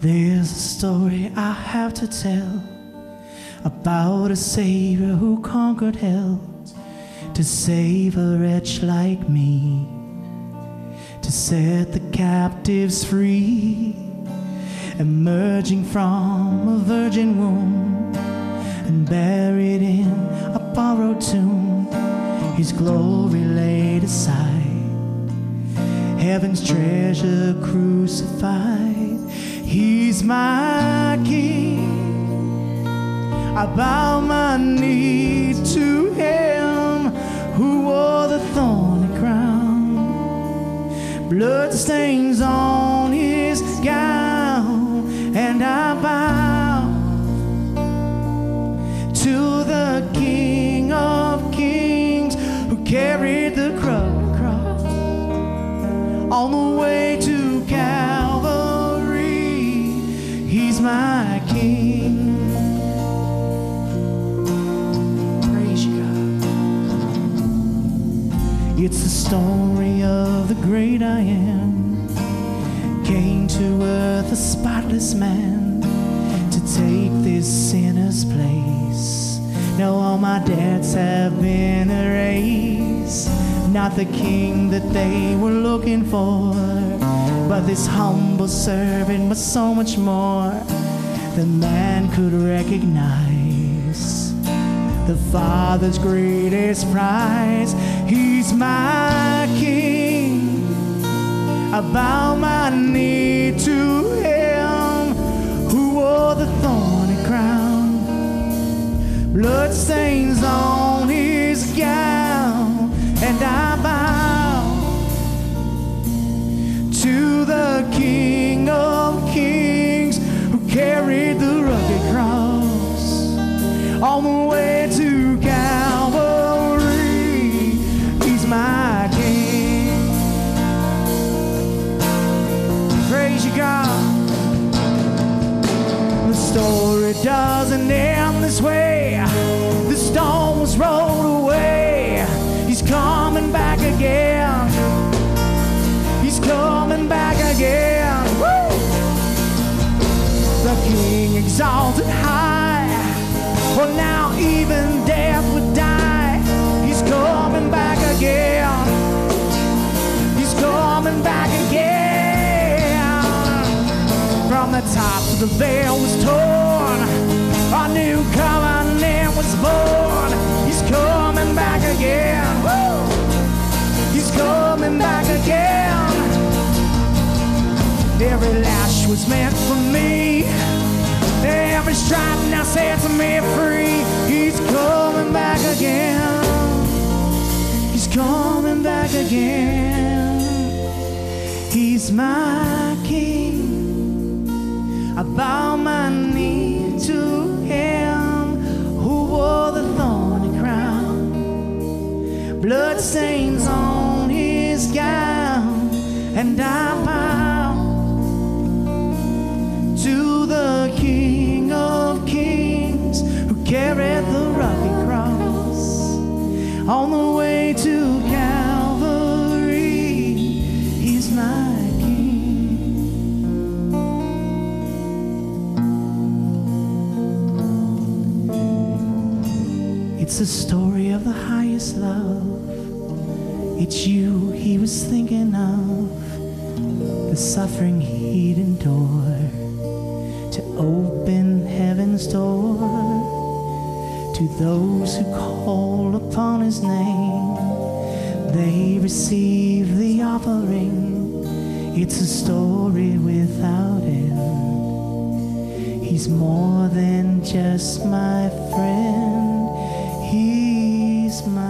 There's a story I have to tell about a Savior who conquered hell to save a wretch like me, to set the captives free, emerging from a virgin womb and buried in a borrowed tomb. His glory laid aside, heaven's treasure crucified. He's my king. I bow my knee to him who wore the thorny crown. Blood stains on his gown, and I bow to the King of Kings who carried the cross on the way to Calvary. He's my King. Praise you, God. It's the story of the great I am. Came to earth a spotless man to take this sinner's place. Now all my debts have been erased. Not the king that they were looking for, but this humble servant was so much more than man could recognize the Father's greatest prize. He's my King. I bow my knee to Him who wore the thorny crown, blood stains on the King of Kings who carried the rugged cross on the way to Calvary. He's my King. Praise you, God. The story doesn't end this way. The stone was rolled away. He's coming back again. Exalted high. Well, now even death would die. He's coming back again. He's coming back again. From the top the veil was torn. A new covenant was born. He's coming back again. He's coming back again. Every lash was meant for me. Stripe now sets me free. He's coming back again. He's coming back again. He's my king. I bow my knee to him who wore the thorny crown. Blood stains on his gown, and I It's the story of the highest love. It's you he was thinking of, the suffering he'd endure to open heaven's door to those who call upon his name. They receive the offering. It's a story without end. He's more than just my friend. Christmas.